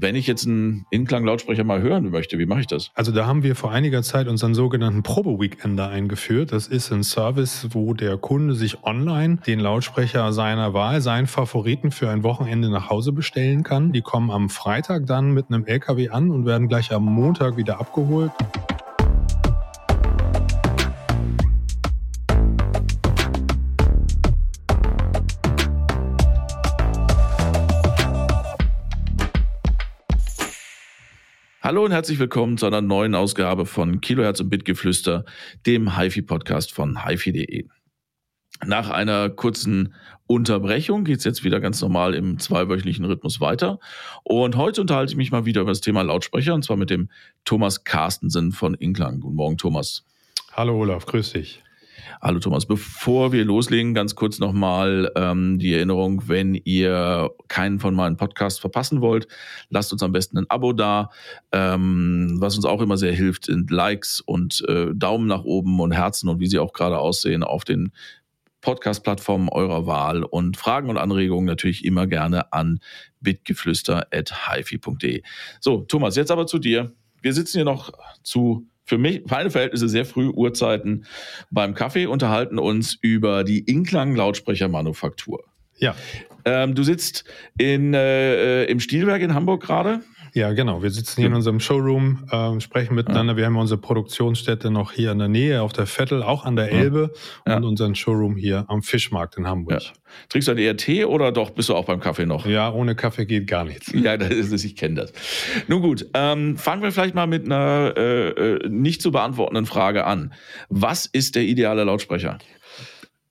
wenn ich jetzt einen Inklang-Lautsprecher mal hören möchte, wie mache ich das? Also da haben wir vor einiger Zeit unseren sogenannten Probe-Weekender eingeführt. Das ist ein Service, wo der Kunde sich online den Lautsprecher seiner Wahl, seinen Favoriten für ein Wochenende nach Hause bestellen kann. Die kommen am Freitag dann mit einem LKW an und werden gleich am Montag wieder abgeholt. Hallo und herzlich willkommen zu einer neuen Ausgabe von Kilohertz und Bitgeflüster, dem HiFi-Podcast von HiFi.de. Nach einer kurzen Unterbrechung geht es jetzt wieder ganz normal im zweiwöchentlichen Rhythmus weiter. Und heute unterhalte ich mich mal wieder über das Thema Lautsprecher und zwar mit dem Thomas Carstensen von Inklang. Guten Morgen, Thomas. Hallo Olaf, grüß dich. Hallo Thomas, bevor wir loslegen, ganz kurz nochmal ähm, die Erinnerung, wenn ihr keinen von meinen Podcasts verpassen wollt, lasst uns am besten ein Abo da. Ähm, was uns auch immer sehr hilft, sind Likes und äh, Daumen nach oben und Herzen und wie sie auch gerade aussehen auf den Podcast-Plattformen eurer Wahl und Fragen und Anregungen natürlich immer gerne an bitgeflüster.hifi.de. So, Thomas, jetzt aber zu dir. Wir sitzen hier noch zu für mich, meine Verhältnisse sehr früh Uhrzeiten beim Kaffee, unterhalten uns über die Inklang-Lautsprechermanufaktur. Ja. Ähm, du sitzt in, äh, im Stilwerk in Hamburg gerade. Ja, genau. Wir sitzen hier in unserem Showroom, äh, sprechen miteinander. Ja. Wir haben unsere Produktionsstätte noch hier in der Nähe auf der Vettel, auch an der Elbe ja. und unseren Showroom hier am Fischmarkt in Hamburg. Ja. Trinkst du dann eher Tee oder doch bist du auch beim Kaffee noch? Ja, ohne Kaffee geht gar nichts. Ja, das ist, ich kenne das. Nun gut, ähm, fangen wir vielleicht mal mit einer äh, äh nicht zu beantwortenden Frage an. Was ist der ideale Lautsprecher?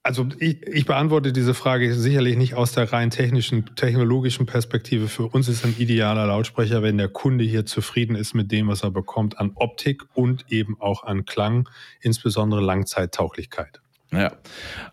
Also ich, ich, beantworte diese Frage sicherlich nicht aus der rein technischen, technologischen Perspektive. Für uns ist ein idealer Lautsprecher, wenn der Kunde hier zufrieden ist mit dem, was er bekommt an Optik und eben auch an Klang, insbesondere Langzeittauglichkeit. Ja,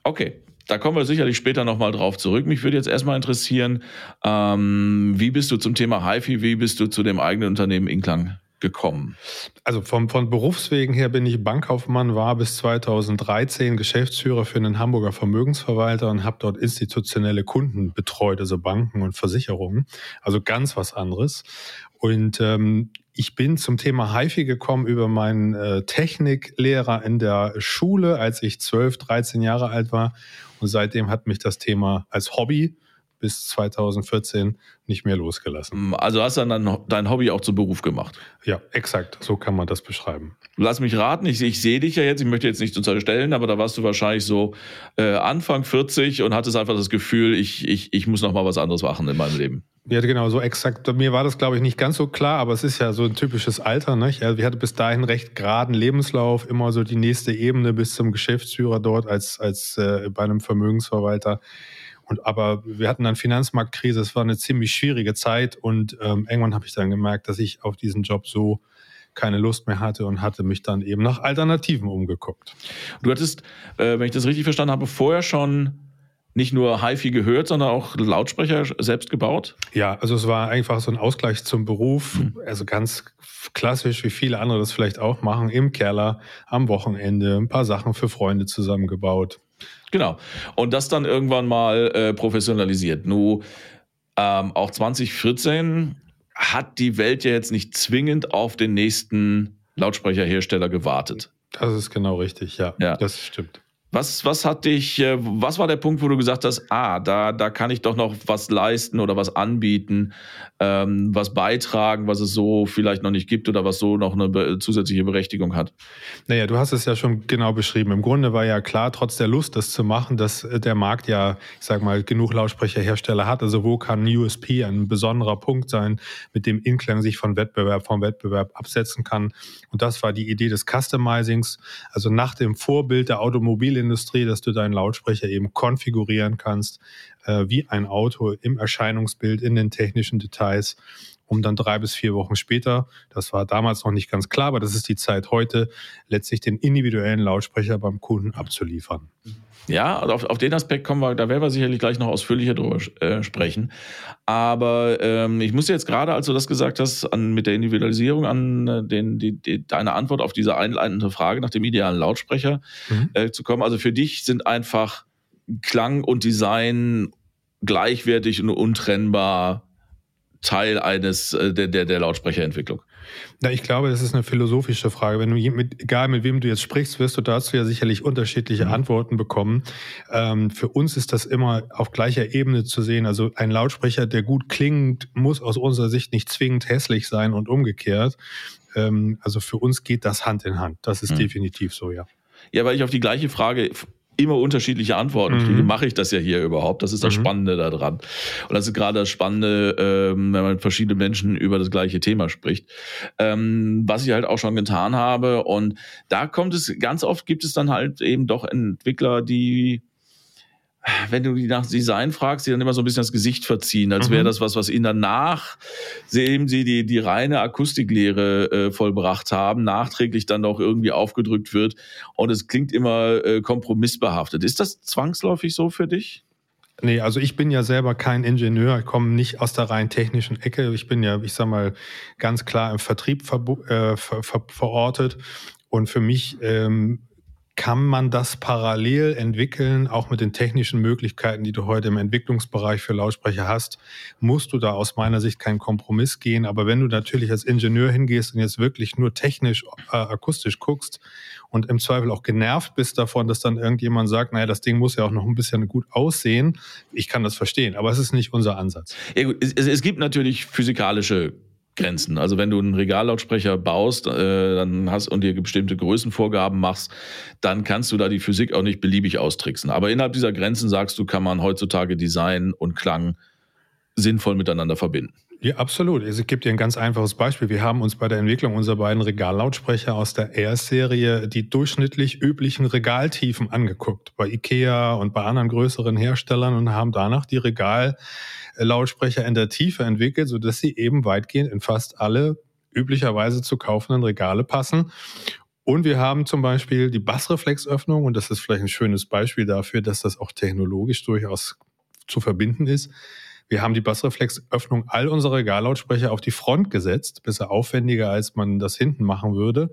okay. Da kommen wir sicherlich später nochmal drauf zurück. Mich würde jetzt erstmal interessieren, ähm, wie bist du zum Thema HiFi, wie bist du zu dem eigenen Unternehmen Inklang gekommen? Also vom, von Berufswegen her bin ich Bankkaufmann, war bis 2013 Geschäftsführer für einen Hamburger Vermögensverwalter und habe dort institutionelle Kunden betreut, also Banken und Versicherungen. Also ganz was anderes. Und ähm, ich bin zum Thema HiFi gekommen über meinen äh, Techniklehrer in der Schule, als ich 12, 13 Jahre alt war. Und seitdem hat mich das Thema als Hobby bis 2014 nicht mehr losgelassen. Also hast du dann dein Hobby auch zum Beruf gemacht? Ja, exakt. So kann man das beschreiben. Lass mich raten, ich, ich sehe dich ja jetzt, ich möchte jetzt nichts unterstellen, aber da warst du wahrscheinlich so äh, Anfang 40 und hattest einfach das Gefühl, ich, ich, ich muss noch mal was anderes machen in meinem Leben. Ja, genau, so exakt. Mir war das, glaube ich, nicht ganz so klar, aber es ist ja so ein typisches Alter. Ne? Ich, also, hatte bis dahin recht geraden Lebenslauf, immer so die nächste Ebene bis zum Geschäftsführer dort als, als äh, bei einem Vermögensverwalter. Und aber wir hatten dann Finanzmarktkrise, es war eine ziemlich schwierige Zeit und ähm, irgendwann habe ich dann gemerkt, dass ich auf diesen Job so keine Lust mehr hatte und hatte mich dann eben nach Alternativen umgeguckt. Du hattest, äh, wenn ich das richtig verstanden habe, vorher schon nicht nur HiFi gehört, sondern auch Lautsprecher selbst gebaut? Ja, also es war einfach so ein Ausgleich zum Beruf, mhm. also ganz klassisch, wie viele andere das vielleicht auch machen, im Keller, am Wochenende, ein paar Sachen für Freunde zusammengebaut. Genau. Und das dann irgendwann mal äh, professionalisiert. Nur ähm, auch 2014 hat die Welt ja jetzt nicht zwingend auf den nächsten Lautsprecherhersteller gewartet. Das ist genau richtig, ja. ja. Das stimmt. Was, was hat dich, äh, was war der Punkt, wo du gesagt hast, ah, da, da kann ich doch noch was leisten oder was anbieten, ähm, was beitragen, was es so vielleicht noch nicht gibt oder was so noch eine zusätzliche Berechtigung hat? Naja, du hast es ja schon genau beschrieben. Im Grunde war ja klar, trotz der Lust, das zu machen, dass äh, der Markt ja, ich sag mal, genug Lautsprecherhersteller hat. Also wo kann USP ein besonderer Punkt sein, mit dem Inklang sich von Wettbewerb, vom Wettbewerb absetzen kann? Und das war die Idee des Customizings, also nach dem Vorbild der Automobil Automobilindustrie, dass du deinen Lautsprecher eben konfigurieren kannst, äh, wie ein Auto im Erscheinungsbild, in den technischen Details, um dann drei bis vier Wochen später, das war damals noch nicht ganz klar, aber das ist die Zeit heute, letztlich den individuellen Lautsprecher beim Kunden abzuliefern. Ja, auf, auf den Aspekt kommen wir, da werden wir sicherlich gleich noch ausführlicher drüber äh, sprechen. Aber ähm, ich musste jetzt gerade, als du das gesagt hast, an, mit der Individualisierung an äh, den, die, die, deine Antwort auf diese einleitende Frage nach dem idealen Lautsprecher mhm. äh, zu kommen. Also für dich sind einfach Klang und Design gleichwertig und untrennbar Teil eines äh, der, der, der Lautsprecherentwicklung? Na, ich glaube, das ist eine philosophische Frage. Wenn du mit, egal mit wem du jetzt sprichst, wirst du dazu ja sicherlich unterschiedliche mhm. Antworten bekommen. Ähm, für uns ist das immer auf gleicher Ebene zu sehen. Also ein Lautsprecher, der gut klingt, muss aus unserer Sicht nicht zwingend hässlich sein und umgekehrt. Ähm, also für uns geht das Hand in Hand. Das ist mhm. definitiv so, ja. Ja, weil ich auf die gleiche Frage immer unterschiedliche Antworten kriege, mhm. mache ich das ja hier überhaupt? Das ist das mhm. Spannende daran. Und das ist gerade das Spannende, ähm, wenn man mit verschiedenen Menschen über das gleiche Thema spricht. Ähm, was ich halt auch schon getan habe. Und da kommt es, ganz oft gibt es dann halt eben doch Entwickler, die wenn du die nach Design fragst, die dann immer so ein bisschen das Gesicht verziehen, als mhm. wäre das was, was ihnen danach, sehen sie die, die reine Akustiklehre äh, vollbracht haben, nachträglich dann auch irgendwie aufgedrückt wird und es klingt immer äh, kompromissbehaftet. Ist das zwangsläufig so für dich? Nee, also ich bin ja selber kein Ingenieur, ich komme nicht aus der rein technischen Ecke. Ich bin ja, ich sag mal, ganz klar im Vertrieb ver äh, ver ver verortet. Und für mich ähm, kann man das parallel entwickeln, auch mit den technischen Möglichkeiten, die du heute im Entwicklungsbereich für Lautsprecher hast, musst du da aus meiner Sicht keinen Kompromiss gehen. Aber wenn du natürlich als Ingenieur hingehst und jetzt wirklich nur technisch, äh, akustisch guckst und im Zweifel auch genervt bist davon, dass dann irgendjemand sagt, naja, das Ding muss ja auch noch ein bisschen gut aussehen, ich kann das verstehen, aber es ist nicht unser Ansatz. Ja, gut, es, es gibt natürlich physikalische Grenzen. Also wenn du einen Regallautsprecher baust, äh, dann hast und dir bestimmte Größenvorgaben machst, dann kannst du da die Physik auch nicht beliebig austricksen. Aber innerhalb dieser Grenzen sagst du, kann man heutzutage Design und Klang sinnvoll miteinander verbinden. Ja, absolut. Also ich gebe dir ein ganz einfaches Beispiel. Wir haben uns bei der Entwicklung unserer beiden Regallautsprecher aus der R-Serie die durchschnittlich üblichen Regaltiefen angeguckt, bei IKEA und bei anderen größeren Herstellern und haben danach die Regallautsprecher in der Tiefe entwickelt, sodass sie eben weitgehend in fast alle üblicherweise zu kaufenden Regale passen. Und wir haben zum Beispiel die Bassreflexöffnung, und das ist vielleicht ein schönes Beispiel dafür, dass das auch technologisch durchaus zu verbinden ist. Wir haben die Bassreflexöffnung all unserer Regallautsprecher auf die Front gesetzt, besser aufwendiger, als man das hinten machen würde.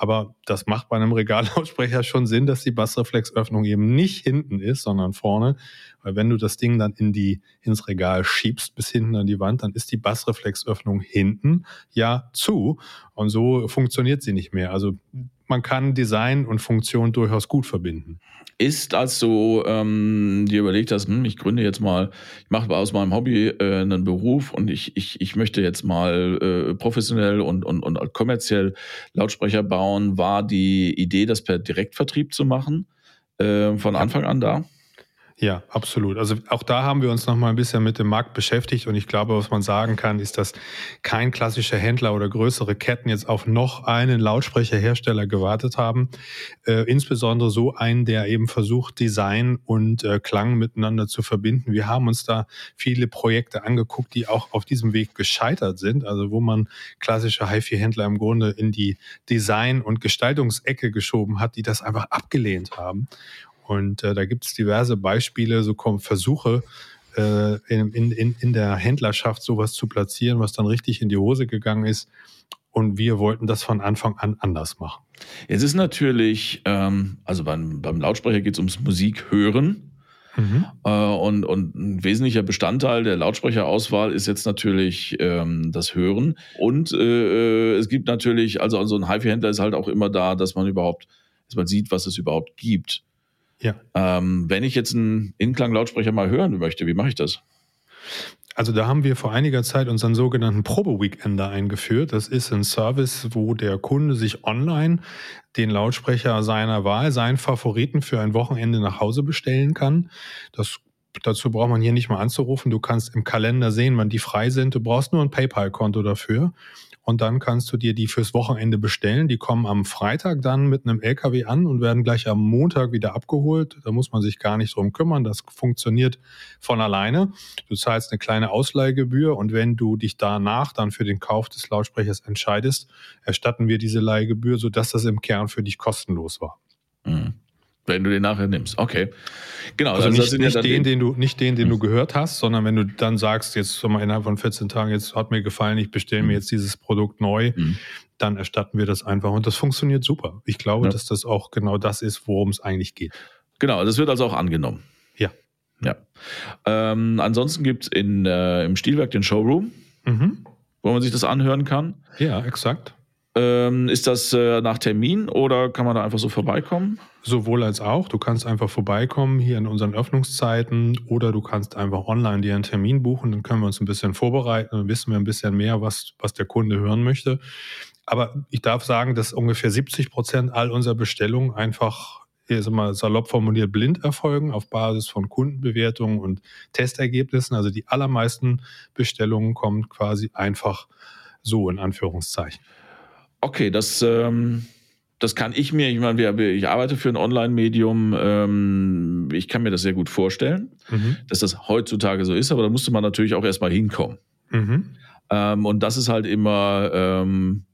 Aber das macht bei einem Regallautsprecher schon Sinn, dass die Bassreflexöffnung eben nicht hinten ist, sondern vorne. Weil wenn du das Ding dann in die, ins Regal schiebst bis hinten an die Wand, dann ist die Bassreflexöffnung hinten ja zu. Und so funktioniert sie nicht mehr. Also man kann Design und Funktion durchaus gut verbinden. Ist, als du ähm, dir überlegt hast, hm, ich gründe jetzt mal, ich mache aus meinem Hobby äh, einen Beruf und ich, ich, ich möchte jetzt mal äh, professionell und, und, und kommerziell Lautsprecher bauen, war die Idee, das per Direktvertrieb zu machen, äh, von Anfang an da? Ja, absolut. Also auch da haben wir uns noch mal ein bisschen mit dem Markt beschäftigt und ich glaube, was man sagen kann, ist, dass kein klassischer Händler oder größere Ketten jetzt auf noch einen Lautsprecherhersteller gewartet haben. Äh, insbesondere so einen, der eben versucht, Design und äh, Klang miteinander zu verbinden. Wir haben uns da viele Projekte angeguckt, die auch auf diesem Weg gescheitert sind, also wo man klassische HiFi-Händler im Grunde in die Design- und Gestaltungsecke geschoben hat, die das einfach abgelehnt haben. Und äh, da gibt es diverse Beispiele, so kommen Versuche, äh, in, in, in der Händlerschaft sowas zu platzieren, was dann richtig in die Hose gegangen ist. Und wir wollten das von Anfang an anders machen. Jetzt ist natürlich, ähm, also beim, beim Lautsprecher geht es ums Musik hören. Mhm. Äh, und, und ein wesentlicher Bestandteil der Lautsprecherauswahl ist jetzt natürlich ähm, das Hören. Und äh, es gibt natürlich, also, also ein HiFi-Händler ist halt auch immer da, dass man überhaupt, dass man sieht, was es überhaupt gibt. Ja. Ähm, wenn ich jetzt einen Inklang-Lautsprecher mal hören möchte, wie mache ich das? Also da haben wir vor einiger Zeit unseren sogenannten Probe-Weekender eingeführt. Das ist ein Service, wo der Kunde sich online den Lautsprecher seiner Wahl, seinen Favoriten für ein Wochenende nach Hause bestellen kann. Das Dazu braucht man hier nicht mal anzurufen. Du kannst im Kalender sehen, wann die frei sind. Du brauchst nur ein PayPal-Konto dafür und dann kannst du dir die fürs Wochenende bestellen. Die kommen am Freitag dann mit einem LKW an und werden gleich am Montag wieder abgeholt. Da muss man sich gar nicht drum kümmern. Das funktioniert von alleine. Du zahlst eine kleine Ausleihgebühr und wenn du dich danach dann für den Kauf des Lautsprechers entscheidest, erstatten wir diese Leihgebühr, sodass das im Kern für dich kostenlos war. Mhm. Wenn du den nachher nimmst. Okay. Genau. Also, also nicht, nicht ja den, den du, nicht den, den du hm. gehört hast, sondern wenn du dann sagst, jetzt innerhalb von 14 Tagen, jetzt hat mir gefallen, ich bestelle mir hm. jetzt dieses Produkt neu, mhm. dann erstatten wir das einfach. Und das funktioniert super. Ich glaube, ja. dass das auch genau das ist, worum es eigentlich geht. Genau, das wird also auch angenommen. Ja. Ja. Ähm, ansonsten gibt es äh, im Stilwerk den Showroom. mhm. wo man sich das anhören kann. Ja, exakt. Ähm, ist das äh, nach Termin oder kann man da einfach so vorbeikommen? Sowohl als auch. Du kannst einfach vorbeikommen hier in unseren Öffnungszeiten oder du kannst einfach online dir einen Termin buchen. Dann können wir uns ein bisschen vorbereiten und wissen wir ein bisschen mehr, was, was der Kunde hören möchte. Aber ich darf sagen, dass ungefähr 70 Prozent all unserer Bestellungen einfach hier ist immer salopp formuliert, blind erfolgen auf Basis von Kundenbewertungen und Testergebnissen. Also die allermeisten Bestellungen kommen quasi einfach so in Anführungszeichen. Okay, das, ähm, das kann ich mir, ich meine, ich arbeite für ein Online-Medium, ähm, ich kann mir das sehr gut vorstellen, mhm. dass das heutzutage so ist, aber da musste man natürlich auch erstmal hinkommen. Mhm. Ähm, und das ist halt immer, ähm,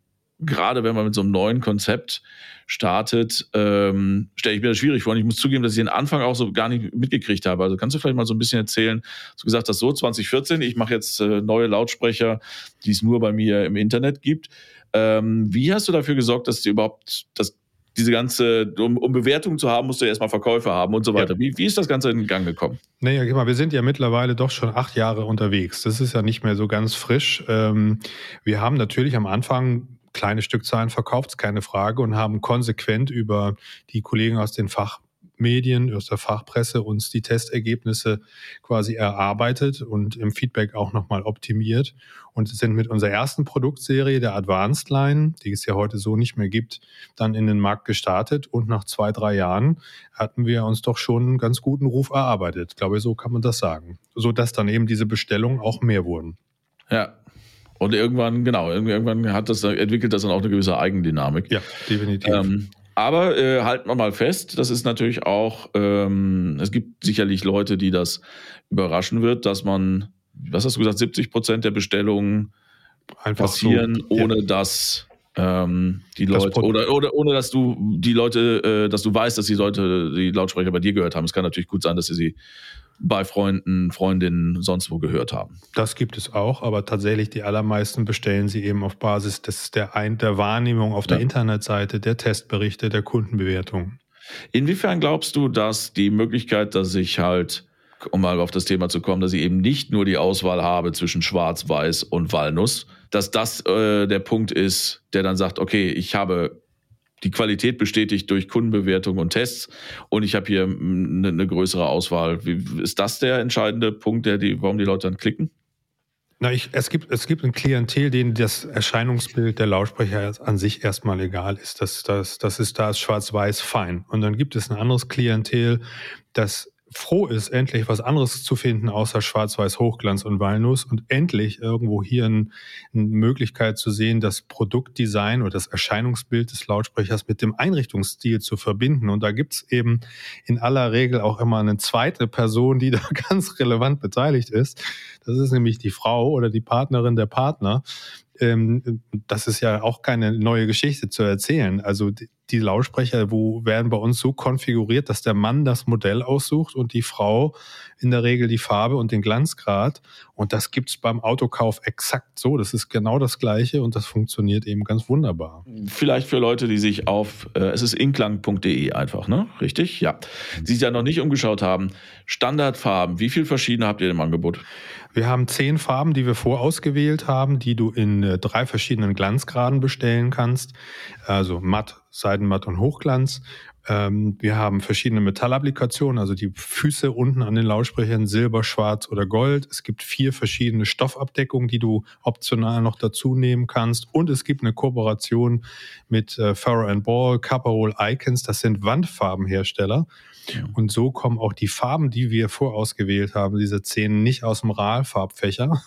gerade wenn man mit so einem neuen Konzept startet, ähm, stelle ich mir das schwierig vor. Und ich muss zugeben, dass ich den Anfang auch so gar nicht mitgekriegt habe. Also kannst du vielleicht mal so ein bisschen erzählen, du gesagt hast, so 2014, ich mache jetzt äh, neue Lautsprecher, die es nur bei mir im Internet gibt. Ähm, wie hast du dafür gesorgt, dass die überhaupt, dass diese ganze, um, um Bewertung zu haben, musst du erstmal Verkäufe haben und so weiter. Ja. Wie, wie ist das Ganze in Gang gekommen? Naja, guck mal, wir sind ja mittlerweile doch schon acht Jahre unterwegs. Das ist ja nicht mehr so ganz frisch. Ähm, wir haben natürlich am Anfang kleine Stückzahlen verkauft, keine Frage, und haben konsequent über die Kollegen aus den Fach Medien, aus der Fachpresse uns die Testergebnisse quasi erarbeitet und im Feedback auch nochmal optimiert und sind mit unserer ersten Produktserie, der Advanced Line, die es ja heute so nicht mehr gibt, dann in den Markt gestartet und nach zwei, drei Jahren hatten wir uns doch schon einen ganz guten Ruf erarbeitet. Ich glaube, so kann man das sagen. So dass dann eben diese Bestellungen auch mehr wurden. Ja, und irgendwann, genau, irgendwann hat das, entwickelt das dann auch eine gewisse Eigendynamik. Ja, definitiv. Ähm, aber äh, halten wir mal fest, das ist natürlich auch, ähm, es gibt sicherlich Leute, die das überraschen wird, dass man, was hast du gesagt, 70 Prozent der Bestellungen Einfach passieren, so, ohne ja. dass ähm, die Leute oder, oder ohne dass du die Leute, äh, dass du weißt, dass die Leute die Lautsprecher bei dir gehört haben. Es kann natürlich gut sein, dass sie sie bei Freunden, Freundinnen sonst wo gehört haben. Das gibt es auch, aber tatsächlich die allermeisten bestellen sie eben auf Basis des, der, ein, der Wahrnehmung auf der Internetseite, der Testberichte, der Kundenbewertung. Inwiefern glaubst du, dass die Möglichkeit, dass ich halt, um mal auf das Thema zu kommen, dass ich eben nicht nur die Auswahl habe zwischen Schwarz, Weiß und Walnuss, dass das äh, der Punkt ist, der dann sagt, okay, ich habe die Qualität bestätigt durch Kundenbewertung und Tests und ich habe hier eine, eine, größere Auswahl. Wie, ist das der entscheidende Punkt, der die, warum die Leute dann klicken? Na, ich, es, gibt, es gibt ein Klientel, denen das Erscheinungsbild der Lautsprecher an sich erstmal egal ist. Das, das, das ist da schwarz-weiß fein. Und dann gibt es ein anderes Klientel, das froh ist, endlich was anderes zu finden außer Schwarz-Weiß Hochglanz und Walnuss und endlich irgendwo hier ein, eine Möglichkeit zu sehen, das Produktdesign oder das Erscheinungsbild des Lautsprechers mit dem Einrichtungsstil zu verbinden. Und da gibt's eben in aller Regel auch immer eine zweite Person, die da ganz relevant beteiligt ist. Das ist nämlich die Frau oder die Partnerin der Partner, ähm, das ist ja auch keine neue Geschichte zu erzählen. Also die, Lautsprecher wo werden bei uns so konfiguriert, dass der Mann das Modell aussucht und die Frau in der Regel die Farbe und den Glanzgrad. Und das gibt's beim Autokauf exakt so. Das ist genau das Gleiche und das funktioniert eben ganz wunderbar. Vielleicht für Leute, die sich auf, äh, es ist inklang.de einfach, ne? Richtig? Ja. Die sich ja noch nicht umgeschaut haben. Standardfarben, wie viele verschiedene habt ihr im Angebot? Wir haben zehn Farben, die wir vorausgewählt haben, die du in äh, drei verschiedenen Glanzgraden bestellen kannst. Also matt, Seidenmatt und Hochglanz. Ähm, wir haben verschiedene Metallapplikationen, also die Füße unten an den Lautsprechern Silber, Schwarz oder Gold. Es gibt vier verschiedene Stoffabdeckungen, die du optional noch dazu nehmen kannst. Und es gibt eine Kooperation mit äh, Farrow Ball, Caparol Icons. Das sind Wandfarbenhersteller. Und so kommen auch die Farben, die wir vorausgewählt haben, diese zehn nicht aus dem RAL-Farbfächer.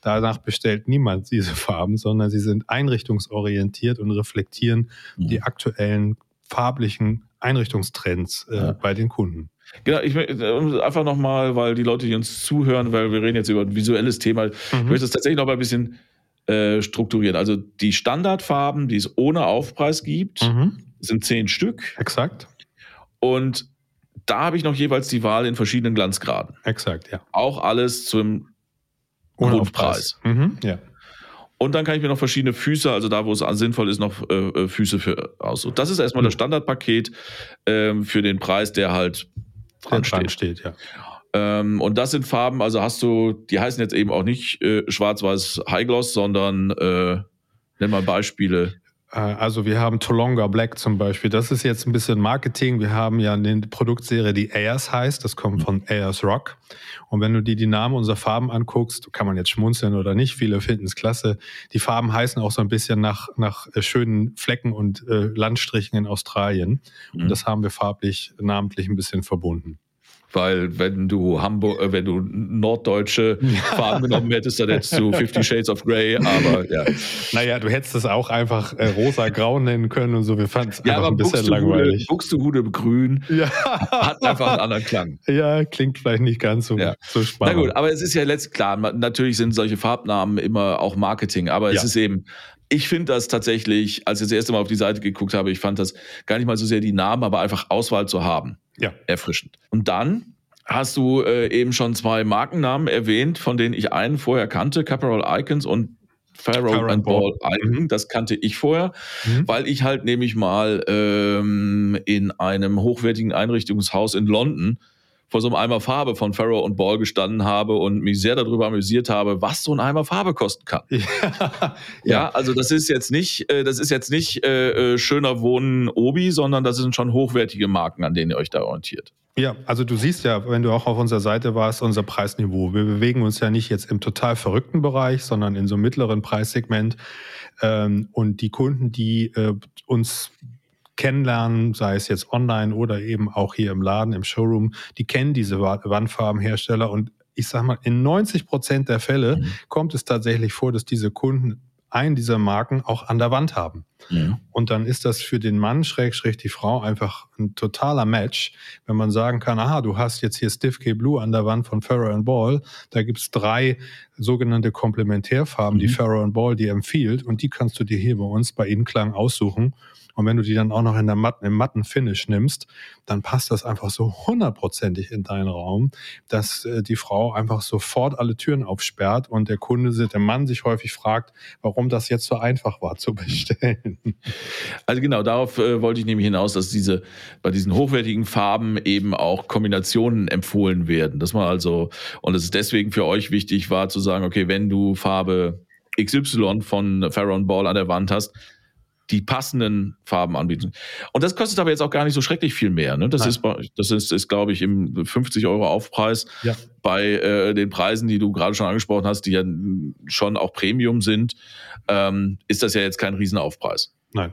Danach bestellt niemand diese Farben, sondern sie sind einrichtungsorientiert und reflektieren mhm. die aktuellen farblichen Einrichtungstrends äh, ja. bei den Kunden. Genau, ich möchte einfach nochmal, weil die Leute, die uns zuhören, weil wir reden jetzt über ein visuelles Thema, mhm. ich möchte es tatsächlich noch mal ein bisschen äh, strukturieren. Also die Standardfarben, die es ohne Aufpreis gibt, mhm. sind zehn Stück. Exakt. Und da habe ich noch jeweils die Wahl in verschiedenen Glanzgraden. Exakt, ja. Auch alles zum Grundpreis. Mhm, ja. Und dann kann ich mir noch verschiedene Füße, also da, wo es sinnvoll ist, noch äh, äh Füße für aussuchen. Das ist erstmal mhm. das Standardpaket ähm, für den Preis, der halt dran steht. steht ja. Ähm, und das sind Farben, also hast du, die heißen jetzt eben auch nicht äh, schwarz-weiß High Gloss, sondern äh, nenn mal Beispiele. Äh, also wir haben Tolonga Black zum Beispiel. Das ist jetzt ein bisschen Marketing. Wir haben ja eine Produktserie, die Airs heißt. Das kommt von Airs Rock. Und wenn du dir die Namen unserer Farben anguckst, kann man jetzt schmunzeln oder nicht. Viele finden es klasse. Die Farben heißen auch so ein bisschen nach, nach äh, schönen Flecken und äh, Landstrichen in Australien. Und mhm. das haben wir farblich namentlich ein bisschen verbunden weil wenn du Hamburg, äh, wenn du norddeutsche Farben genommen hättest, dann hättest du Fifty Shades of Grey, aber ja. Naja, du hättest es auch einfach äh, rosa-grau nennen können und so. Wir fanden es ja, einfach ein bisschen langweilig. Buxtehude grün ja. hat einfach einen anderen Klang. Ja, klingt vielleicht nicht ganz so, ja. so spannend. Na gut, aber es ist ja letztlich klar, natürlich sind solche Farbnamen immer auch Marketing, aber es ist eben ich finde das tatsächlich, als ich das erste Mal auf die Seite geguckt habe, ich fand das gar nicht mal so sehr die Namen, aber einfach Auswahl zu haben. Ja. Erfrischend. Und dann hast du äh, eben schon zwei Markennamen erwähnt, von denen ich einen vorher kannte, Caparol Icons und Pharaoh and Ball Icon. Mhm. Das kannte ich vorher, mhm. weil ich halt nämlich mal ähm, in einem hochwertigen Einrichtungshaus in London vor so einem Eimer Farbe von Farrow und Ball gestanden habe und mich sehr darüber amüsiert habe, was so ein Eimer Farbe kosten kann. Ja, ja also das ist jetzt nicht, äh, das ist jetzt nicht äh, äh, schöner Wohnen Obi, sondern das sind schon hochwertige Marken, an denen ihr euch da orientiert. Ja, also du siehst ja, wenn du auch auf unserer Seite warst, unser Preisniveau. Wir bewegen uns ja nicht jetzt im total verrückten Bereich, sondern in so einem mittleren Preissegment. Ähm, und die Kunden, die äh, uns kennenlernen, sei es jetzt online oder eben auch hier im Laden, im Showroom, die kennen diese Wandfarbenhersteller und ich sag mal, in 90 Prozent der Fälle mhm. kommt es tatsächlich vor, dass diese Kunden einen dieser Marken auch an der Wand haben. Ja. Und dann ist das für den Mann, Schrägstrich die Frau, einfach ein totaler Match, wenn man sagen kann, aha, du hast jetzt hier Stiff K Blue an der Wand von Farrow Ball, da gibt's drei sogenannte Komplementärfarben, mhm. die Farrow Ball dir empfiehlt und die kannst du dir hier bei uns bei Inklang aussuchen und wenn du die dann auch noch in der Matten, im matten Finish nimmst, dann passt das einfach so hundertprozentig in deinen Raum, dass äh, die Frau einfach sofort alle Türen aufsperrt und der Kunde, der Mann sich häufig fragt, warum das jetzt so einfach war zu bestellen. Also genau, darauf äh, wollte ich nämlich hinaus, dass diese bei diesen hochwertigen Farben eben auch Kombinationen empfohlen werden. Dass man also, und es ist deswegen für euch wichtig war zu sagen, okay, wenn du Farbe XY von Pharaoh Ball an der Wand hast, die passenden Farben anbieten. Und das kostet aber jetzt auch gar nicht so schrecklich viel mehr. Ne? Das, ist, das ist, ist, glaube ich, im 50 Euro Aufpreis ja. bei äh, den Preisen, die du gerade schon angesprochen hast, die ja schon auch Premium sind, ähm, ist das ja jetzt kein Riesenaufpreis. Nein.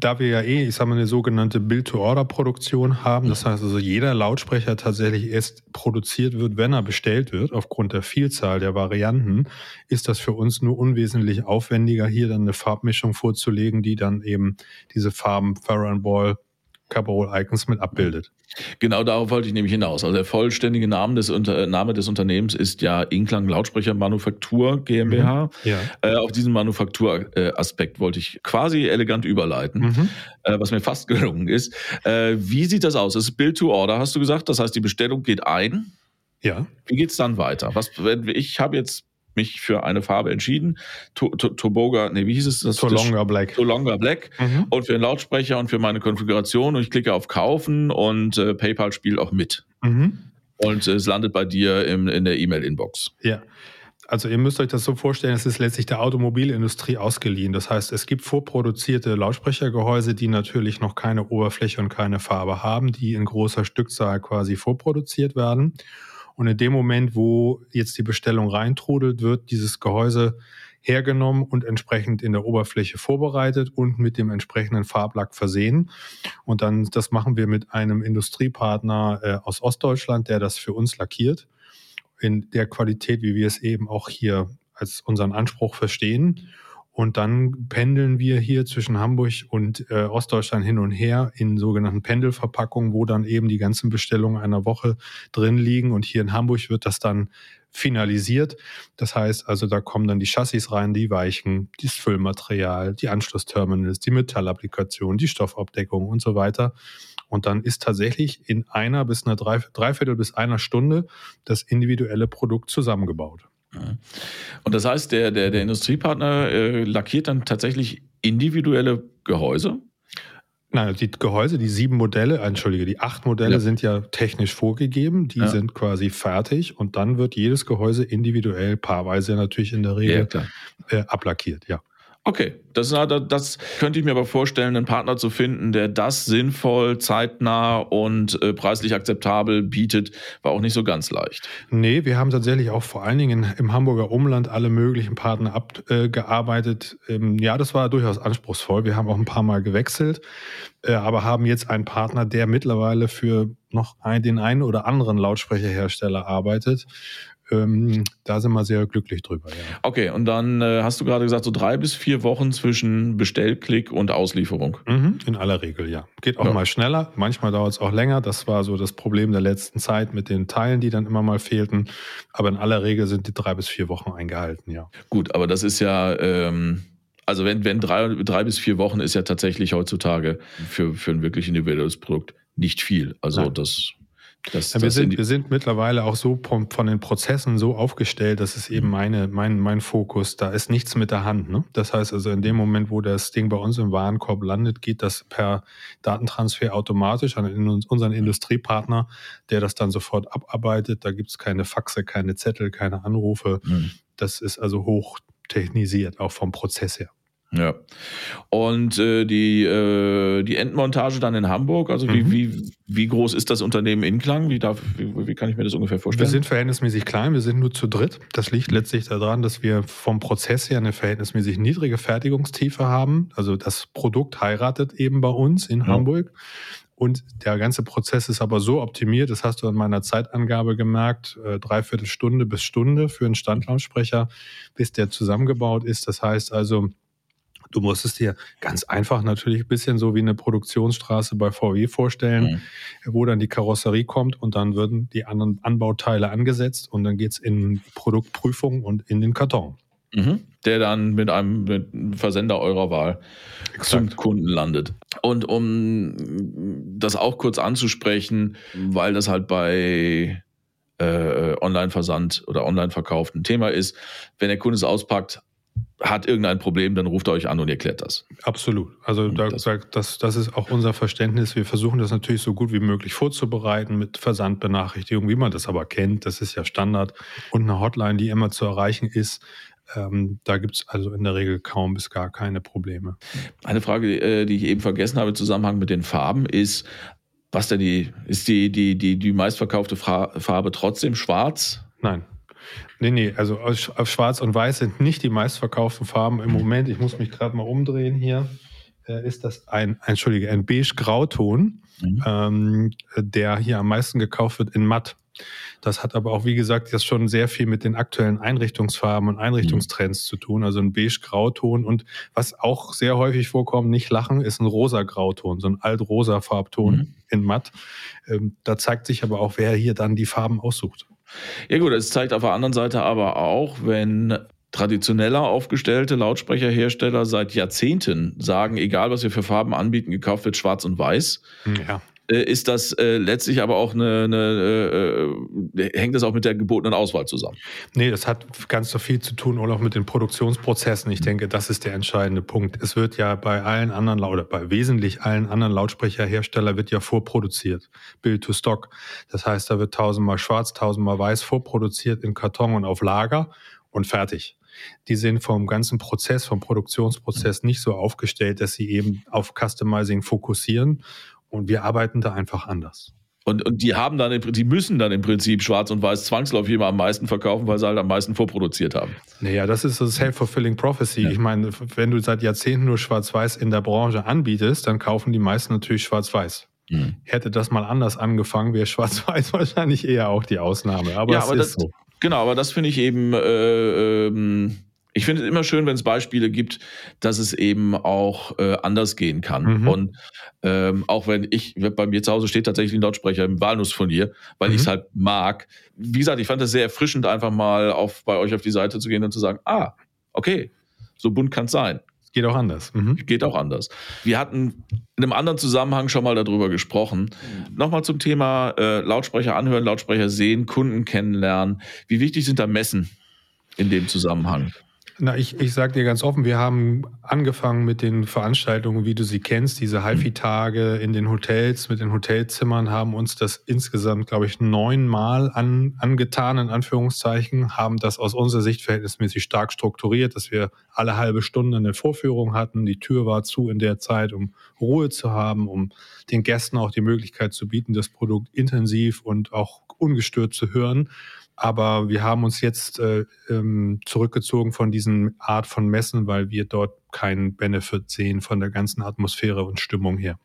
Da wir ja eh, ich sag mal, eine sogenannte Build-to-Order-Produktion haben, das heißt also, jeder Lautsprecher tatsächlich erst produziert wird, wenn er bestellt wird, aufgrund der Vielzahl der Varianten, ist das für uns nur unwesentlich aufwendiger, hier dann eine Farbmischung vorzulegen, die dann eben diese Farben Farrow Ball Caparol Icons mit abbildet. Genau darauf wollte ich nämlich hinaus. Also der vollständige Name des, Unter Name des Unternehmens ist ja Inklang Lautsprecher Manufaktur GmbH. Mhm. Ja. Äh, auf diesen Manufakturaspekt wollte ich quasi elegant überleiten, mhm. äh, was mir fast gelungen ist. Äh, wie sieht das aus? Es ist Build to Order, hast du gesagt? Das heißt, die Bestellung geht ein. Ja. Wie geht's dann weiter? Was, ich habe jetzt mich für eine Farbe entschieden. To, to, Toboga, nee, wie hieß es? Das, Tolonga Black. Tolonga Black. Mhm. Und für den Lautsprecher und für meine Konfiguration. Und ich klicke auf Kaufen und äh, PayPal spielt auch mit. Mhm. Und äh, es landet bei dir im, in der E-Mail-Inbox. Ja. Also ihr müsst euch das so vorstellen, es ist letztlich der Automobilindustrie ausgeliehen. Das heißt, es gibt vorproduzierte Lautsprechergehäuse, die natürlich noch keine Oberfläche und keine Farbe haben, die in großer Stückzahl quasi vorproduziert werden. Und in dem Moment, wo jetzt die Bestellung reintrudelt, wird dieses Gehäuse hergenommen und entsprechend in der Oberfläche vorbereitet und mit dem entsprechenden Farblack versehen. Und dann, das machen wir mit einem Industriepartner äh, aus Ostdeutschland, der das für uns lackiert. In der Qualität, wie wir es eben auch hier als unseren Anspruch verstehen. Und dann pendeln wir hier zwischen Hamburg und äh, Ostdeutschland hin und her in sogenannten Pendelverpackungen, wo dann eben die ganzen Bestellungen einer Woche drin liegen. Und hier in Hamburg wird das dann finalisiert. Das heißt also, da kommen dann die Chassis rein, die Weichen, das Füllmaterial, die Anschlussterminals, die Metallapplikation, die Stoffabdeckung und so weiter. Und dann ist tatsächlich in einer bis einer Dreiviertel bis einer Stunde das individuelle Produkt zusammengebaut. Und das heißt, der, der, der Industriepartner äh, lackiert dann tatsächlich individuelle Gehäuse? Nein, die Gehäuse, die sieben Modelle, entschuldige, die acht Modelle ja. sind ja technisch vorgegeben, die ja. sind quasi fertig und dann wird jedes Gehäuse individuell, paarweise natürlich in der Regel, ja, äh, ablackiert, ja. Okay, das, das könnte ich mir aber vorstellen, einen Partner zu finden, der das sinnvoll, zeitnah und äh, preislich akzeptabel bietet, war auch nicht so ganz leicht. Nee, wir haben tatsächlich auch vor allen Dingen im Hamburger Umland alle möglichen Partner abgearbeitet. Äh, ähm, ja, das war durchaus anspruchsvoll. Wir haben auch ein paar Mal gewechselt, äh, aber haben jetzt einen Partner, der mittlerweile für noch den einen oder anderen Lautsprecherhersteller arbeitet ähm, da sind wir sehr glücklich drüber. Ja. Okay, und dann äh, hast du gerade gesagt, so drei bis vier Wochen zwischen Bestellklick und Auslieferung. Mhm, in aller Regel, ja. Geht auch ja. mal schneller, manchmal dauert es auch länger. Das war so das Problem der letzten Zeit mit den Teilen, die dann immer mal fehlten. Aber in aller Regel sind die drei bis vier Wochen eingehalten, ja. Gut, aber das ist ja. Ähm also wenn, wenn drei, drei bis vier Wochen ist ja tatsächlich heutzutage für, für ein wirklich individuelles Produkt nicht viel. Also Nein. das das, ja, wir, sind, wir sind mittlerweile auch so von, den Prozessen so aufgestellt, dass es eben mhm. meine, mein, mein Fokus, da ist nichts mit der Hand. Ne? Das heißt also, in dem Moment, wo das Ding bei uns im Warenkorb landet, geht das per Datentransfer automatisch an unseren Industriepartner, der das dann sofort abarbeitet. Da gibt es keine Faxe, keine Zettel, keine Anrufe. Mhm. Das ist also hoch technisiert, auch vom Prozess her. Ja. Und äh, die, äh, die Endmontage dann in Hamburg, also wie, mhm. wie, wie groß ist das Unternehmen Inklang? Wie, darf, wie, wie kann ich mir das ungefähr vorstellen? Wir sind verhältnismäßig klein, wir sind nur zu dritt. Das liegt letztlich daran, dass wir vom Prozess her eine verhältnismäßig niedrige Fertigungstiefe haben. Also das Produkt heiratet eben bei uns in ja. Hamburg. Und der ganze Prozess ist aber so optimiert, das hast du an meiner Zeitangabe gemerkt, äh, dreiviertel Stunde bis Stunde für einen Standlautsprecher, bis der zusammengebaut ist. Das heißt also, Du musst es dir ganz einfach natürlich ein bisschen so wie eine Produktionsstraße bei VW vorstellen, mhm. wo dann die Karosserie kommt und dann würden die anderen Anbauteile angesetzt und dann geht es in Produktprüfung und in den Karton. Mhm. Der dann mit einem, mit einem Versender eurer Wahl Exakt. zum Kunden landet. Und um das auch kurz anzusprechen, weil das halt bei äh, Online-Versand oder Online-Verkauf ein Thema ist, wenn der Kunde es auspackt, hat irgendein Problem, dann ruft er euch an und ihr klärt das. Absolut. Also da, das, das, das ist auch unser Verständnis. Wir versuchen das natürlich so gut wie möglich vorzubereiten mit Versandbenachrichtigung, wie man das aber kennt. Das ist ja Standard. Und eine Hotline, die immer zu erreichen ist. Ähm, da gibt es also in der Regel kaum bis gar keine Probleme. Eine Frage, äh, die ich eben vergessen habe im Zusammenhang mit den Farben, ist, was denn die, ist die, die, die, die meistverkaufte Farbe trotzdem schwarz? Nein. Nee, nee, also auf Schwarz und Weiß sind nicht die meistverkauften Farben im Moment. Ich muss mich gerade mal umdrehen hier. Äh, ist das ein, entschuldige, ein beige-grauton, mhm. ähm, der hier am meisten gekauft wird in matt. Das hat aber auch, wie gesagt, jetzt schon sehr viel mit den aktuellen Einrichtungsfarben und Einrichtungstrends mhm. zu tun. Also ein beige-grauton und was auch sehr häufig vorkommt, nicht lachen, ist ein rosa-grauton, so ein alt-rosa Farbton mhm. in matt. Ähm, da zeigt sich aber auch, wer hier dann die Farben aussucht. Ja gut, es zeigt auf der anderen Seite aber auch, wenn traditioneller aufgestellte Lautsprecherhersteller seit Jahrzehnten sagen, egal was wir für Farben anbieten, gekauft wird schwarz und weiß. Ja. Äh, ist das äh, letztlich aber auch eine, eine äh, hängt das auch mit der gebotenen Auswahl zusammen? Nee, das hat ganz so viel zu tun, auch mit den Produktionsprozessen. Ich denke, das ist der entscheidende Punkt. Es wird ja bei allen anderen oder bei wesentlich allen anderen Lautsprecherherstellern wird ja vorproduziert. Bild to Stock. Das heißt, da wird tausendmal schwarz, tausendmal weiß vorproduziert in Karton und auf Lager und fertig die sind vom ganzen Prozess, vom Produktionsprozess nicht so aufgestellt, dass sie eben auf Customizing fokussieren und wir arbeiten da einfach anders. Und, und die haben dann, die müssen dann im Prinzip schwarz und weiß zwangsläufig immer am meisten verkaufen, weil sie halt am meisten vorproduziert haben. Naja, das ist das Self-Fulfilling Prophecy. Ja. Ich meine, wenn du seit Jahrzehnten nur schwarz-weiß in der Branche anbietest, dann kaufen die meisten natürlich schwarz-weiß. Mhm. Hätte das mal anders angefangen, wäre schwarz-weiß wahrscheinlich eher auch die Ausnahme. Aber ja, aber das, so. Genau, aber das finde ich eben, äh, ähm, ich finde es immer schön, wenn es Beispiele gibt, dass es eben auch äh, anders gehen kann. Mhm. Und ähm, auch wenn ich, bei mir zu Hause steht tatsächlich ein Lautsprecher im Walnussfurnier, weil mhm. ich es halt mag. Wie gesagt, ich fand es sehr erfrischend, einfach mal auf, bei euch auf die Seite zu gehen und zu sagen, ah, okay, so bunt kann es sein. Geht auch anders. Mhm. Geht auch anders. Wir hatten in einem anderen Zusammenhang schon mal darüber gesprochen. Mhm. Nochmal zum Thema äh, Lautsprecher anhören, Lautsprecher sehen, Kunden kennenlernen. Wie wichtig sind da Messen in dem Zusammenhang? Na, ich, ich sage dir ganz offen, wir haben angefangen mit den Veranstaltungen, wie du sie kennst, diese HiFi-Tage in den Hotels, mit den Hotelzimmern, haben uns das insgesamt, glaube ich, neunmal an, angetan, in Anführungszeichen, haben das aus unserer Sicht verhältnismäßig stark strukturiert, dass wir alle halbe Stunde eine Vorführung hatten. Die Tür war zu in der Zeit, um Ruhe zu haben, um den Gästen auch die Möglichkeit zu bieten, das Produkt intensiv und auch ungestört zu hören. Aber wir haben uns jetzt äh, ähm, zurückgezogen von diesen Art von Messen, weil wir dort keinen Benefit sehen von der ganzen Atmosphäre und Stimmung her.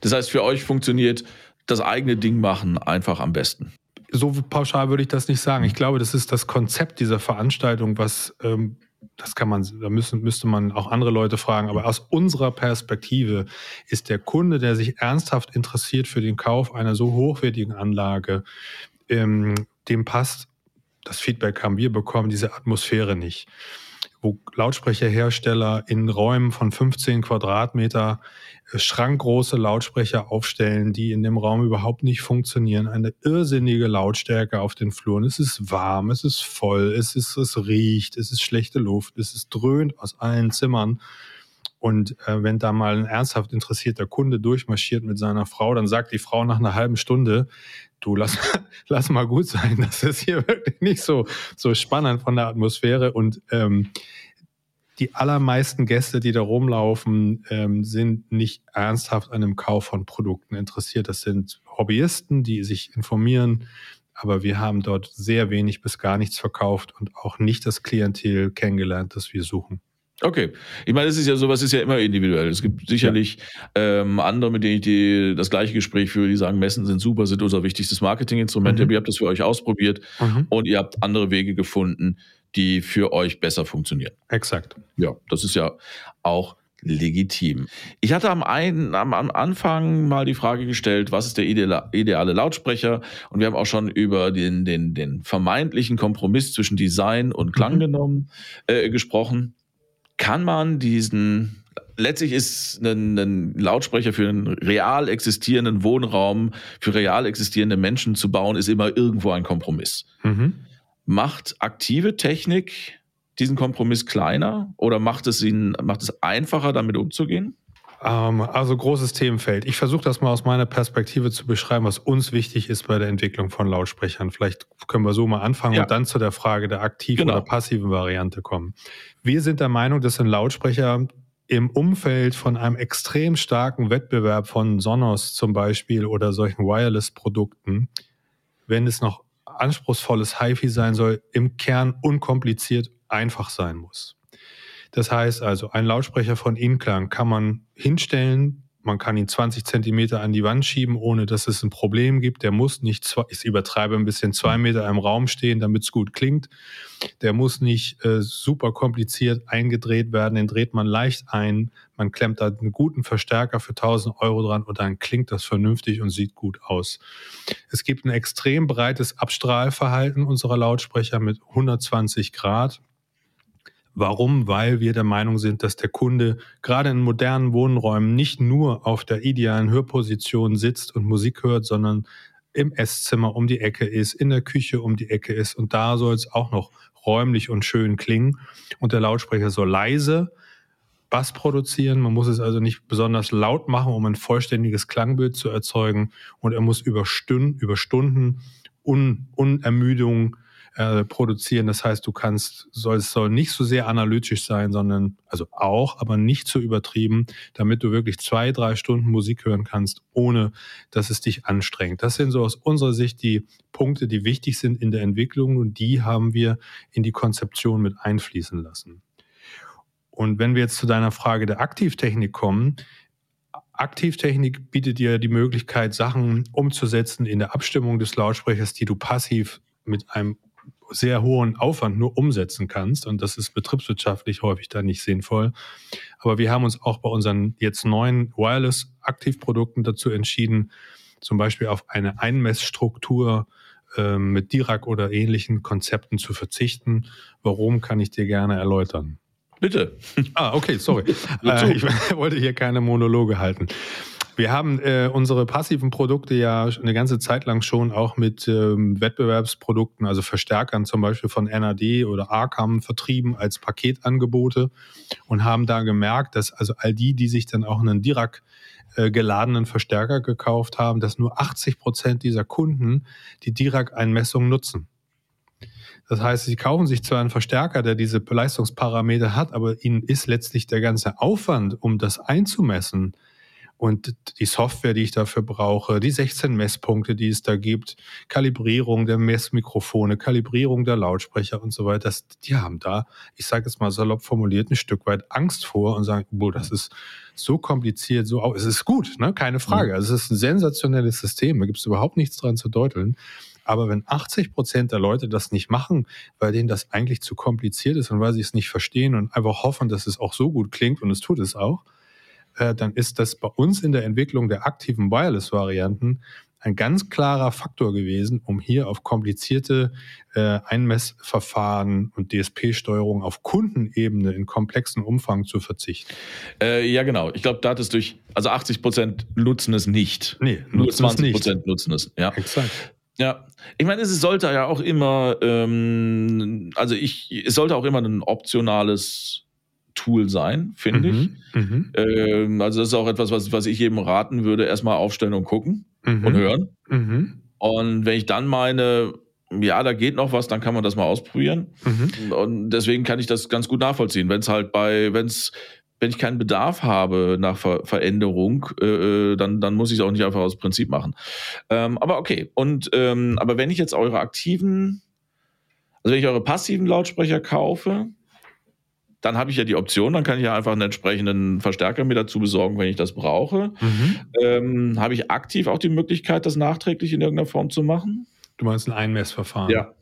Das heißt, für euch funktioniert das eigene Ding machen einfach am besten. So pauschal würde ich das nicht sagen. Ich glaube, das ist das Konzept dieser Veranstaltung, was ähm, das kann man, da müssen, müsste man auch andere Leute fragen. Aber aus unserer Perspektive ist der Kunde, der sich ernsthaft interessiert für den Kauf einer so hochwertigen Anlage, ähm, dem passt das Feedback haben wir bekommen, diese Atmosphäre nicht. Wo Lautsprecherhersteller in Räumen von 15 Quadratmeter äh, schrankgroße Lautsprecher aufstellen, die in dem Raum überhaupt nicht funktionieren. Eine irrsinnige Lautstärke auf den Fluren. Es ist warm, es ist voll, es ist, es riecht, es ist schlechte Luft, es ist dröhnt aus allen Zimmern. Und äh, wenn da mal ein ernsthaft interessierter Kunde durchmarschiert mit seiner Frau, dann sagt die Frau nach einer halben Stunde, du lass, lass mal gut sein, das ist hier wirklich nicht so, so spannend von der Atmosphäre. Und ähm, die allermeisten Gäste, die da rumlaufen, ähm, sind nicht ernsthaft an dem Kauf von Produkten interessiert. Das sind Hobbyisten, die sich informieren. Aber wir haben dort sehr wenig bis gar nichts verkauft und auch nicht das Klientel kennengelernt, das wir suchen. Okay. Ich meine, es ist ja sowas ist ja immer individuell. Es gibt sicherlich ja. ähm, andere, mit denen ich die, das gleiche Gespräch führe, die sagen, Messen sind super, sind unser wichtigstes Marketinginstrument. Mhm. Ihr habt das für euch ausprobiert mhm. und ihr habt andere Wege gefunden, die für euch besser funktionieren. Exakt. Ja, das ist ja auch legitim. Ich hatte am, einen, am, am Anfang mal die Frage gestellt, was ist der ideale, ideale Lautsprecher? Und wir haben auch schon über den, den, den vermeintlichen Kompromiss zwischen Design und Klang mhm. genommen, äh, gesprochen kann man diesen, letztlich ist ein, ein, Lautsprecher für einen real existierenden Wohnraum, für real existierende Menschen zu bauen, ist immer irgendwo ein Kompromiss. Mhm. Macht aktive Technik diesen Kompromiss kleiner oder macht es ihn, macht es einfacher, damit umzugehen? Ähm, also großes Themenfeld. Ich versuche das mal aus meiner Perspektive zu beschreiben, was uns wichtig ist bei der Entwicklung von Lautsprechern. Vielleicht können wir so mal anfangen ja. und dann zu der Frage der aktiven genau. oder passiven Variante kommen. Wir sind der Meinung, dass ein Lautsprecher im Umfeld von einem extrem starken Wettbewerb von Sonos zum Beispiel oder solchen Wireless-Produkten, wenn es noch anspruchsvolles HiFi sein soll, im Kern unkompliziert einfach sein muss. Das heißt also, ein Lautsprecher von Inklang kann man hinstellen, man kann ihn 20 Zentimeter an die Wand schieben, ohne dass es ein Problem gibt. Der muss nicht, zwei, ich übertreibe ein bisschen, zwei Meter im Raum stehen, damit es gut klingt. Der muss nicht äh, super kompliziert eingedreht werden. Den dreht man leicht ein. Man klemmt da einen guten Verstärker für 1000 Euro dran und dann klingt das vernünftig und sieht gut aus. Es gibt ein extrem breites Abstrahlverhalten unserer Lautsprecher mit 120 Grad. Warum? Weil wir der Meinung sind, dass der Kunde gerade in modernen Wohnräumen nicht nur auf der idealen Hörposition sitzt und Musik hört, sondern im Esszimmer um die Ecke ist, in der Küche um die Ecke ist und da soll es auch noch räumlich und schön klingen und der Lautsprecher soll leise Bass produzieren. Man muss es also nicht besonders laut machen, um ein vollständiges Klangbild zu erzeugen und er muss über Stunden, über Stunden Un Unermüdung äh, produzieren. Das heißt, du kannst, soll, es soll nicht so sehr analytisch sein, sondern, also auch, aber nicht so übertrieben, damit du wirklich zwei, drei Stunden Musik hören kannst, ohne dass es dich anstrengt. Das sind so aus unserer Sicht die Punkte, die wichtig sind in der Entwicklung und die haben wir in die Konzeption mit einfließen lassen. Und wenn wir jetzt zu deiner Frage der Aktivtechnik kommen, Aktivtechnik bietet dir die Möglichkeit, Sachen umzusetzen in der Abstimmung des Lautsprechers, die du passiv mit einem sehr hohen Aufwand nur umsetzen kannst. Und das ist betriebswirtschaftlich häufig dann nicht sinnvoll. Aber wir haben uns auch bei unseren jetzt neuen Wireless-Aktivprodukten dazu entschieden, zum Beispiel auf eine Einmessstruktur äh, mit Dirac oder ähnlichen Konzepten zu verzichten. Warum kann ich dir gerne erläutern? Bitte. Ah, okay, sorry. äh, ich wollte hier keine Monologe halten. Wir haben äh, unsere passiven Produkte ja eine ganze Zeit lang schon auch mit ähm, Wettbewerbsprodukten, also Verstärkern zum Beispiel von NAD oder Arcam vertrieben als Paketangebote und haben da gemerkt, dass also all die, die sich dann auch einen Dirac äh, geladenen Verstärker gekauft haben, dass nur 80 Prozent dieser Kunden die Dirac-Einmessung nutzen. Das heißt, sie kaufen sich zwar einen Verstärker, der diese Leistungsparameter hat, aber ihnen ist letztlich der ganze Aufwand, um das einzumessen, und die Software, die ich dafür brauche, die 16 Messpunkte, die es da gibt, Kalibrierung der Messmikrofone, Kalibrierung der Lautsprecher und so weiter, das, die haben da, ich sage es mal salopp formuliert, ein Stück weit Angst vor und sagen, boah, das ist so kompliziert, so es ist gut, ne? keine Frage. Also es ist ein sensationelles System, da gibt es überhaupt nichts dran zu deuteln. Aber wenn 80 Prozent der Leute das nicht machen, weil denen das eigentlich zu kompliziert ist und weil sie es nicht verstehen und einfach hoffen, dass es auch so gut klingt und es tut es auch, äh, dann ist das bei uns in der Entwicklung der aktiven Wireless-Varianten ein ganz klarer Faktor gewesen, um hier auf komplizierte äh, Einmessverfahren und DSP-Steuerung auf Kundenebene in komplexen Umfang zu verzichten. Äh, ja, genau. Ich glaube, da hat es durch, also 80 Prozent nutzen es nicht. Nee, nur 20 Prozent nutzen es. Ja, exakt. Ja, ich meine, es sollte ja auch immer, ähm, also ich, es sollte auch immer ein optionales Tool sein, finde mhm, ich. Mhm. Ähm, also das ist auch etwas, was, was ich jedem raten würde, erstmal aufstellen und gucken mhm. und hören. Mhm. Und wenn ich dann meine, ja, da geht noch was, dann kann man das mal ausprobieren. Mhm. Und deswegen kann ich das ganz gut nachvollziehen. Wenn es halt bei, wenn es, wenn ich keinen Bedarf habe nach Ver Veränderung, äh, äh, dann, dann muss ich es auch nicht einfach aus Prinzip machen. Ähm, aber okay. Und ähm, aber wenn ich jetzt eure aktiven, also wenn ich eure passiven Lautsprecher kaufe, dann habe ich ja die Option, dann kann ich ja einfach einen entsprechenden Verstärker mir dazu besorgen, wenn ich das brauche. Mhm. Ähm, habe ich aktiv auch die Möglichkeit, das nachträglich in irgendeiner Form zu machen? Du meinst ein Einmessverfahren? Ja.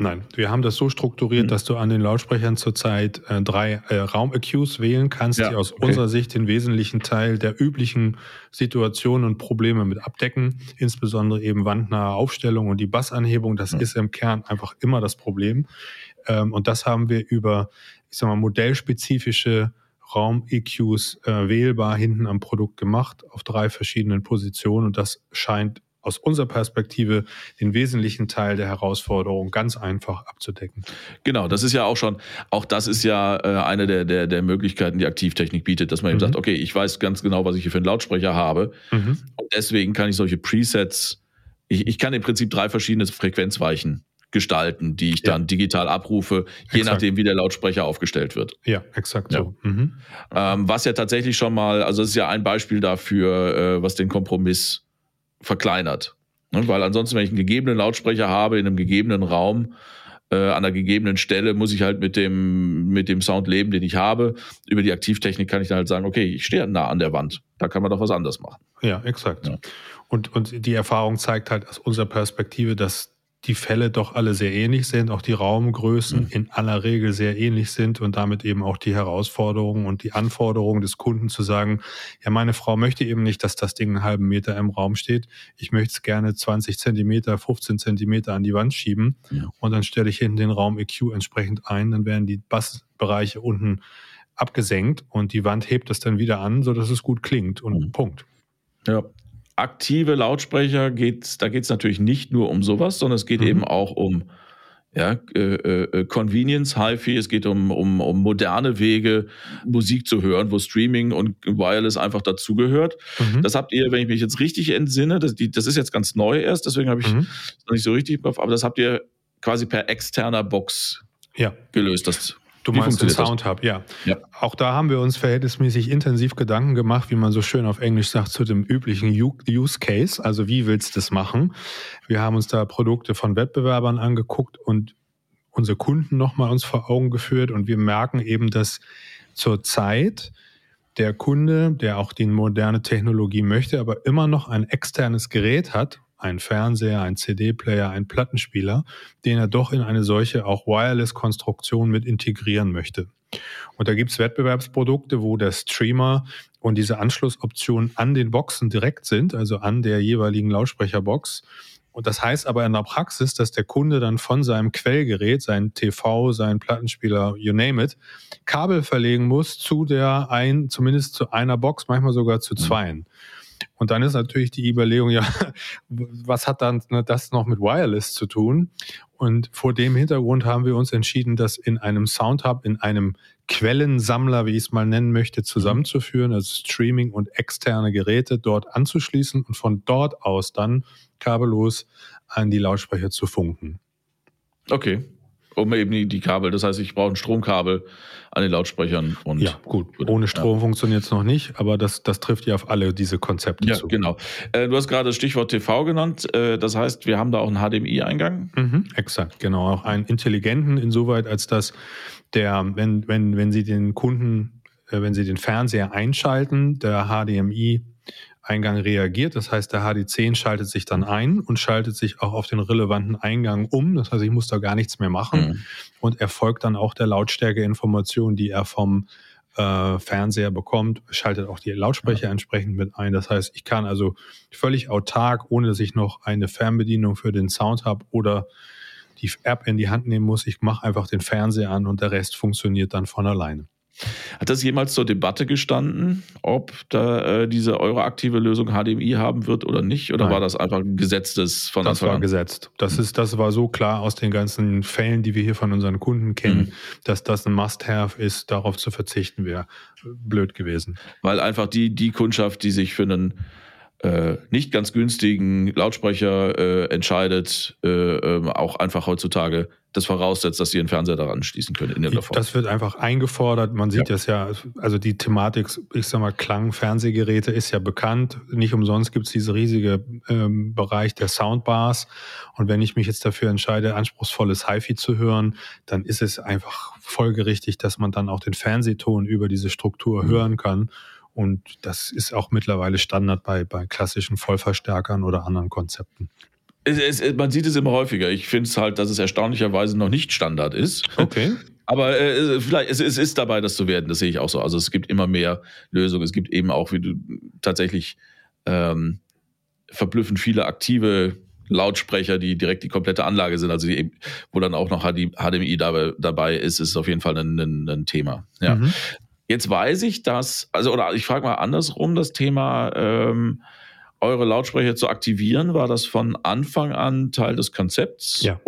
Nein, wir haben das so strukturiert, mhm. dass du an den Lautsprechern zurzeit äh, drei äh, Raum-EQs wählen kannst, ja, die aus okay. unserer Sicht den wesentlichen Teil der üblichen Situationen und Probleme mit abdecken, insbesondere eben wandnahe Aufstellung und die Bassanhebung. Das mhm. ist im Kern einfach immer das Problem. Ähm, und das haben wir über ich sag mal, modellspezifische Raum-EQs äh, wählbar hinten am Produkt gemacht auf drei verschiedenen Positionen und das scheint aus unserer Perspektive den wesentlichen Teil der Herausforderung ganz einfach abzudecken. Genau, das ist ja auch schon, auch das ist ja äh, eine der, der, der Möglichkeiten, die Aktivtechnik bietet, dass man mhm. eben sagt, okay, ich weiß ganz genau, was ich hier für einen Lautsprecher habe mhm. und deswegen kann ich solche Presets, ich, ich kann im Prinzip drei verschiedene Frequenzweichen gestalten, die ich ja. dann digital abrufe, je exakt. nachdem, wie der Lautsprecher aufgestellt wird. Ja, exakt ja. so. Mhm. Ähm, was ja tatsächlich schon mal, also es ist ja ein Beispiel dafür, äh, was den Kompromiss verkleinert. Ne? Weil ansonsten, wenn ich einen gegebenen Lautsprecher habe in einem gegebenen Raum, äh, an einer gegebenen Stelle muss ich halt mit dem, mit dem Sound leben, den ich habe. Über die Aktivtechnik kann ich dann halt sagen, okay, ich stehe nah an der Wand. Da kann man doch was anderes machen. Ja, exakt. Ja. Und, und die Erfahrung zeigt halt aus unserer Perspektive, dass die Fälle doch alle sehr ähnlich sind, auch die Raumgrößen mhm. in aller Regel sehr ähnlich sind und damit eben auch die Herausforderungen und die Anforderungen des Kunden zu sagen, ja, meine Frau möchte eben nicht, dass das Ding einen halben Meter im Raum steht. Ich möchte es gerne 20 Zentimeter, 15 Zentimeter an die Wand schieben ja. und dann stelle ich hinten den Raum EQ entsprechend ein, dann werden die Bassbereiche unten abgesenkt und die Wand hebt es dann wieder an, sodass es gut klingt und mhm. Punkt. Ja, aktive Lautsprecher geht, da geht es natürlich nicht nur um sowas, sondern es geht mhm. eben auch um ja, äh, äh, Convenience, HiFi, es geht um, um, um moderne Wege, Musik zu hören, wo Streaming und Wireless einfach dazugehört. Mhm. Das habt ihr, wenn ich mich jetzt richtig entsinne, das, die, das ist jetzt ganz neu erst, deswegen habe ich mhm. noch nicht so richtig aber das habt ihr quasi per externer Box ja. gelöst. Das Du wie meinst den Sound Hub, ja. ja. Auch da haben wir uns verhältnismäßig intensiv Gedanken gemacht, wie man so schön auf Englisch sagt, zu dem üblichen Use Case. Also wie willst du das machen? Wir haben uns da Produkte von Wettbewerbern angeguckt und unsere Kunden nochmal uns vor Augen geführt und wir merken eben, dass zurzeit der Kunde, der auch die moderne Technologie möchte, aber immer noch ein externes Gerät hat, ein Fernseher, ein CD-Player, ein Plattenspieler, den er doch in eine solche auch Wireless-Konstruktion mit integrieren möchte. Und da gibt's Wettbewerbsprodukte, wo der Streamer und diese Anschlussoptionen an den Boxen direkt sind, also an der jeweiligen Lautsprecherbox. Und das heißt aber in der Praxis, dass der Kunde dann von seinem Quellgerät, sein TV, sein Plattenspieler, you name it, Kabel verlegen muss zu der ein, zumindest zu einer Box, manchmal sogar zu mhm. Und dann ist natürlich die Überlegung, ja, was hat dann das noch mit Wireless zu tun? Und vor dem Hintergrund haben wir uns entschieden, das in einem Soundhub, in einem Quellensammler, wie ich es mal nennen möchte, zusammenzuführen, also Streaming und externe Geräte dort anzuschließen und von dort aus dann kabellos an die Lautsprecher zu funken. Okay um eben die, Kabel. Das heißt, ich brauche ein Stromkabel an den Lautsprechern. Und ja, gut. Ohne Strom ja. funktioniert es noch nicht, aber das, das trifft ja auf alle diese Konzepte ja, zu. Genau. Äh, du hast gerade das Stichwort TV genannt. Äh, das heißt, wir haben da auch einen HDMI-Eingang. Mhm, exakt, genau. Auch einen intelligenten, insoweit, als dass der, wenn, wenn, wenn Sie den Kunden, äh, wenn Sie den Fernseher einschalten, der HDMI Eingang reagiert. Das heißt, der HD10 schaltet sich dann ein und schaltet sich auch auf den relevanten Eingang um. Das heißt, ich muss da gar nichts mehr machen. Mhm. Und erfolgt dann auch der Lautstärkeinformation, die er vom äh, Fernseher bekommt, schaltet auch die Lautsprecher ja. entsprechend mit ein. Das heißt, ich kann also völlig autark, ohne dass ich noch eine Fernbedienung für den Sound habe oder die App in die Hand nehmen muss. Ich mache einfach den Fernseher an und der Rest funktioniert dann von alleine. Hat das jemals zur Debatte gestanden, ob da äh, diese euroaktive Lösung HDMI haben wird oder nicht? Oder Nein. war das einfach ein gesetztes von Das war an? gesetzt. Das, mhm. ist, das war so klar aus den ganzen Fällen, die wir hier von unseren Kunden kennen, mhm. dass das ein Must-Have ist. Darauf zu verzichten wäre blöd gewesen. Weil einfach die, die Kundschaft, die sich für einen äh, nicht ganz günstigen Lautsprecher äh, entscheidet, äh, ähm, auch einfach heutzutage das voraussetzt, dass sie den Fernseher daran schließen können in der Form. Das wird einfach eingefordert. Man sieht ja. das ja, also die Thematik, ich sag mal, Klang-Fernsehgeräte ist ja bekannt. Nicht umsonst gibt es diesen riesigen ähm, Bereich der Soundbars. Und wenn ich mich jetzt dafür entscheide, anspruchsvolles HiFi zu hören, dann ist es einfach folgerichtig, dass man dann auch den Fernsehton über diese Struktur mhm. hören kann. Und das ist auch mittlerweile Standard bei, bei klassischen Vollverstärkern oder anderen Konzepten. Es, es, man sieht es immer häufiger. Ich finde es halt, dass es erstaunlicherweise noch nicht Standard ist. Okay. Aber äh, vielleicht, es, es, ist dabei, das zu werden, das sehe ich auch so. Also es gibt immer mehr Lösungen. Es gibt eben auch, wie du tatsächlich ähm, verblüffend viele aktive Lautsprecher, die direkt die komplette Anlage sind, also die, wo dann auch noch HDMI dabei, dabei ist, ist auf jeden Fall ein, ein, ein Thema. Ja. Mhm. Jetzt weiß ich, dass, also oder ich frage mal andersrum, das Thema ähm, eure Lautsprecher zu aktivieren, war das von Anfang an Teil des Konzepts? Ja.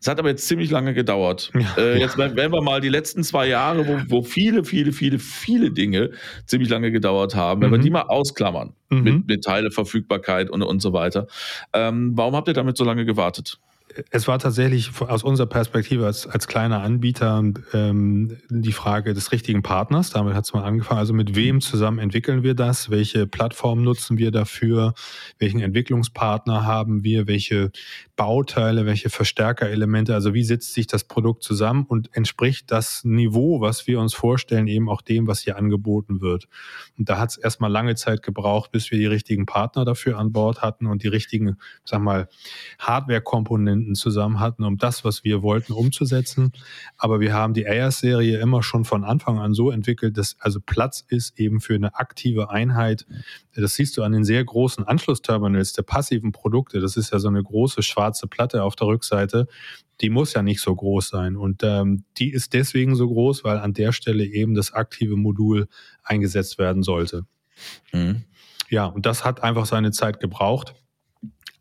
Es hat aber jetzt ziemlich lange gedauert. Ja. Äh, jetzt wenn wir mal die letzten zwei Jahre, wo, wo viele, viele, viele, viele Dinge ziemlich lange gedauert haben, wenn mhm. wir die mal ausklammern, mhm. mit, mit Teileverfügbarkeit und, und so weiter. Ähm, warum habt ihr damit so lange gewartet? Es war tatsächlich aus unserer Perspektive als, als kleiner Anbieter ähm, die Frage des richtigen Partners. Damit hat es mal angefangen. Also mit wem zusammen entwickeln wir das? Welche Plattform nutzen wir dafür? Welchen Entwicklungspartner haben wir? Welche Bauteile, welche Verstärkerelemente? Also wie setzt sich das Produkt zusammen und entspricht das Niveau, was wir uns vorstellen, eben auch dem, was hier angeboten wird? Und da hat es erstmal lange Zeit gebraucht, bis wir die richtigen Partner dafür an Bord hatten und die richtigen, sag mal, Hardware-Komponenten Komponenten zusammen hatten, um das, was wir wollten, umzusetzen. Aber wir haben die AIS-Serie immer schon von Anfang an so entwickelt, dass also Platz ist eben für eine aktive Einheit. Das siehst du an den sehr großen Anschlussterminals der passiven Produkte. Das ist ja so eine große schwarze Platte auf der Rückseite. Die muss ja nicht so groß sein. Und ähm, die ist deswegen so groß, weil an der Stelle eben das aktive Modul eingesetzt werden sollte. Mhm. Ja, und das hat einfach seine Zeit gebraucht.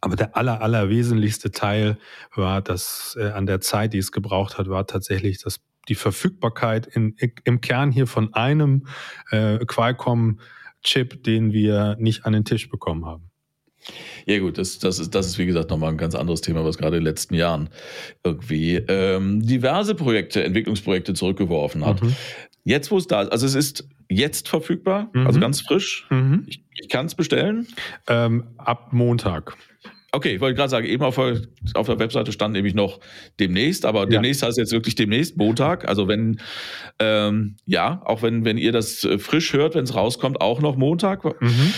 Aber der aller, aller wesentlichste Teil war, dass äh, an der Zeit, die es gebraucht hat, war tatsächlich das, die Verfügbarkeit in, im Kern hier von einem äh, Qualcomm-Chip, den wir nicht an den Tisch bekommen haben. Ja gut, das, das, ist, das ist wie gesagt nochmal ein ganz anderes Thema, was gerade in den letzten Jahren irgendwie ähm, diverse Projekte, Entwicklungsprojekte zurückgeworfen hat. Mhm. Jetzt, wo es da ist, also es ist jetzt verfügbar, mhm. also ganz frisch. Mhm. Ich, ich kann es bestellen. Ähm, ab Montag. Okay, ich wollte gerade sagen, eben auf der, auf der Webseite stand nämlich noch demnächst, aber demnächst heißt jetzt wirklich demnächst Montag. Also wenn, ähm, ja, auch wenn, wenn ihr das äh, frisch hört, wenn es rauskommt, auch noch Montag. Mhm.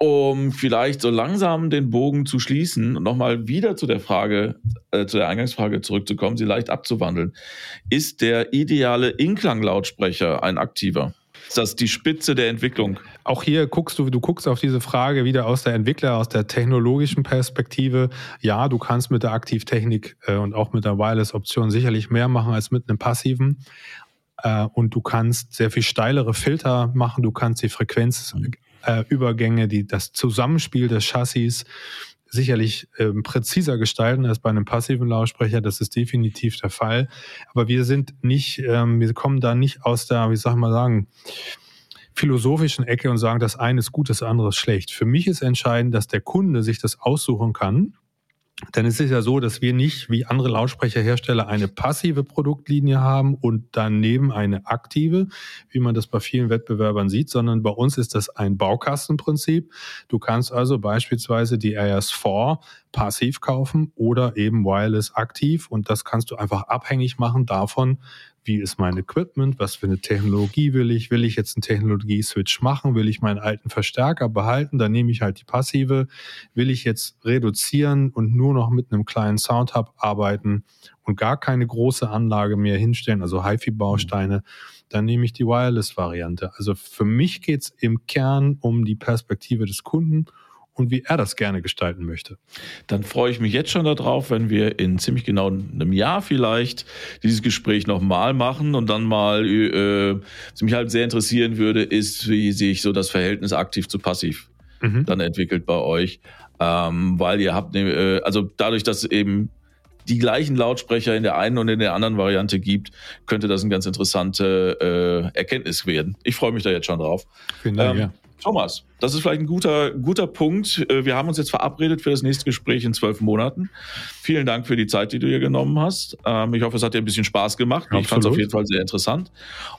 Um vielleicht so langsam den Bogen zu schließen und nochmal wieder zu der Frage, äh, zu der Eingangsfrage zurückzukommen, sie leicht abzuwandeln. Ist der ideale Inklang-Lautsprecher ein aktiver? Ist das die Spitze der Entwicklung? Auch hier guckst du, du guckst auf diese Frage wieder aus der Entwickler, aus der technologischen Perspektive. Ja, du kannst mit der Aktivtechnik äh, und auch mit der Wireless-Option sicherlich mehr machen als mit einem passiven. Äh, und du kannst sehr viel steilere Filter machen. Du kannst die Frequenz äh, die, das Zusammenspiel des Chassis sicherlich ähm, präziser gestalten als bei einem passiven Lautsprecher. Das ist definitiv der Fall. Aber wir sind nicht, ähm, wir kommen da nicht aus der, wie soll man sagen, philosophischen Ecke und sagen, das eine ist gut, das andere ist schlecht. Für mich ist entscheidend, dass der Kunde sich das aussuchen kann denn es ist ja so, dass wir nicht wie andere Lautsprecherhersteller eine passive Produktlinie haben und daneben eine aktive, wie man das bei vielen Wettbewerbern sieht, sondern bei uns ist das ein Baukastenprinzip. Du kannst also beispielsweise die RS4 passiv kaufen oder eben Wireless aktiv und das kannst du einfach abhängig machen davon, wie ist mein Equipment, was für eine Technologie will ich, will ich jetzt einen Technologie-Switch machen, will ich meinen alten Verstärker behalten, dann nehme ich halt die passive, will ich jetzt reduzieren und nur noch mit einem kleinen Soundhub arbeiten und gar keine große Anlage mehr hinstellen, also HiFi-Bausteine, dann nehme ich die Wireless-Variante. Also für mich geht es im Kern um die Perspektive des Kunden und wie er das gerne gestalten möchte. Dann freue ich mich jetzt schon darauf, wenn wir in ziemlich genau einem Jahr vielleicht dieses Gespräch nochmal machen und dann mal, äh, was mich halt sehr interessieren würde, ist, wie sich so das Verhältnis aktiv zu passiv mhm. dann entwickelt bei euch. Ähm, weil ihr habt, äh, also dadurch, dass eben die gleichen Lautsprecher in der einen und in der anderen Variante gibt, könnte das eine ganz interessante äh, Erkenntnis werden. Ich freue mich da jetzt schon drauf. Vielen Dank, ähm, ja. Thomas, das ist vielleicht ein guter, guter Punkt. Äh, wir haben uns jetzt verabredet für das nächste Gespräch in zwölf Monaten. Vielen Dank für die Zeit, die du hier genommen hast. Ähm, ich hoffe, es hat dir ein bisschen Spaß gemacht. Absolut. Ich fand es auf jeden Fall sehr interessant.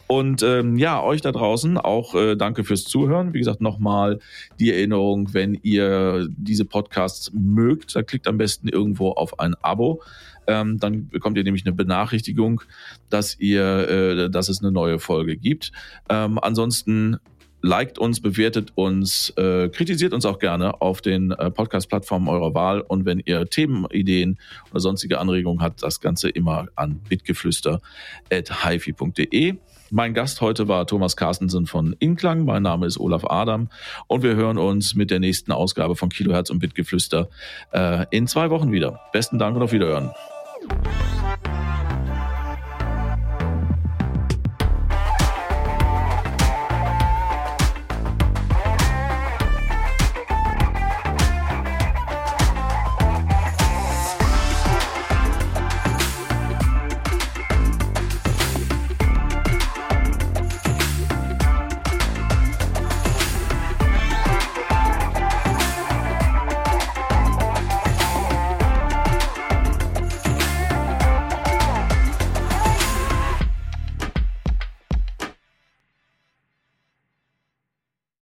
Und ähm, ja, euch da draußen auch äh, danke fürs Zuhören. Wie gesagt, nochmal die Erinnerung, wenn ihr diese Podcasts mögt, dann klickt am besten irgendwo auf ein Abo. Ähm, dann bekommt ihr nämlich eine Benachrichtigung, dass ihr, äh, dass es eine neue Folge gibt. Ähm, ansonsten liked uns, bewertet uns, äh, kritisiert uns auch gerne auf den äh, Podcast-Plattformen eurer Wahl. Und wenn ihr Themenideen oder sonstige Anregungen habt, das Ganze immer an bitgeflüster.hifi.de. Mein Gast heute war Thomas Carstensen von Inklang. Mein Name ist Olaf Adam und wir hören uns mit der nächsten Ausgabe von Kilohertz und Bitgeflüster äh, in zwei Wochen wieder. Besten Dank und auf Wiederhören.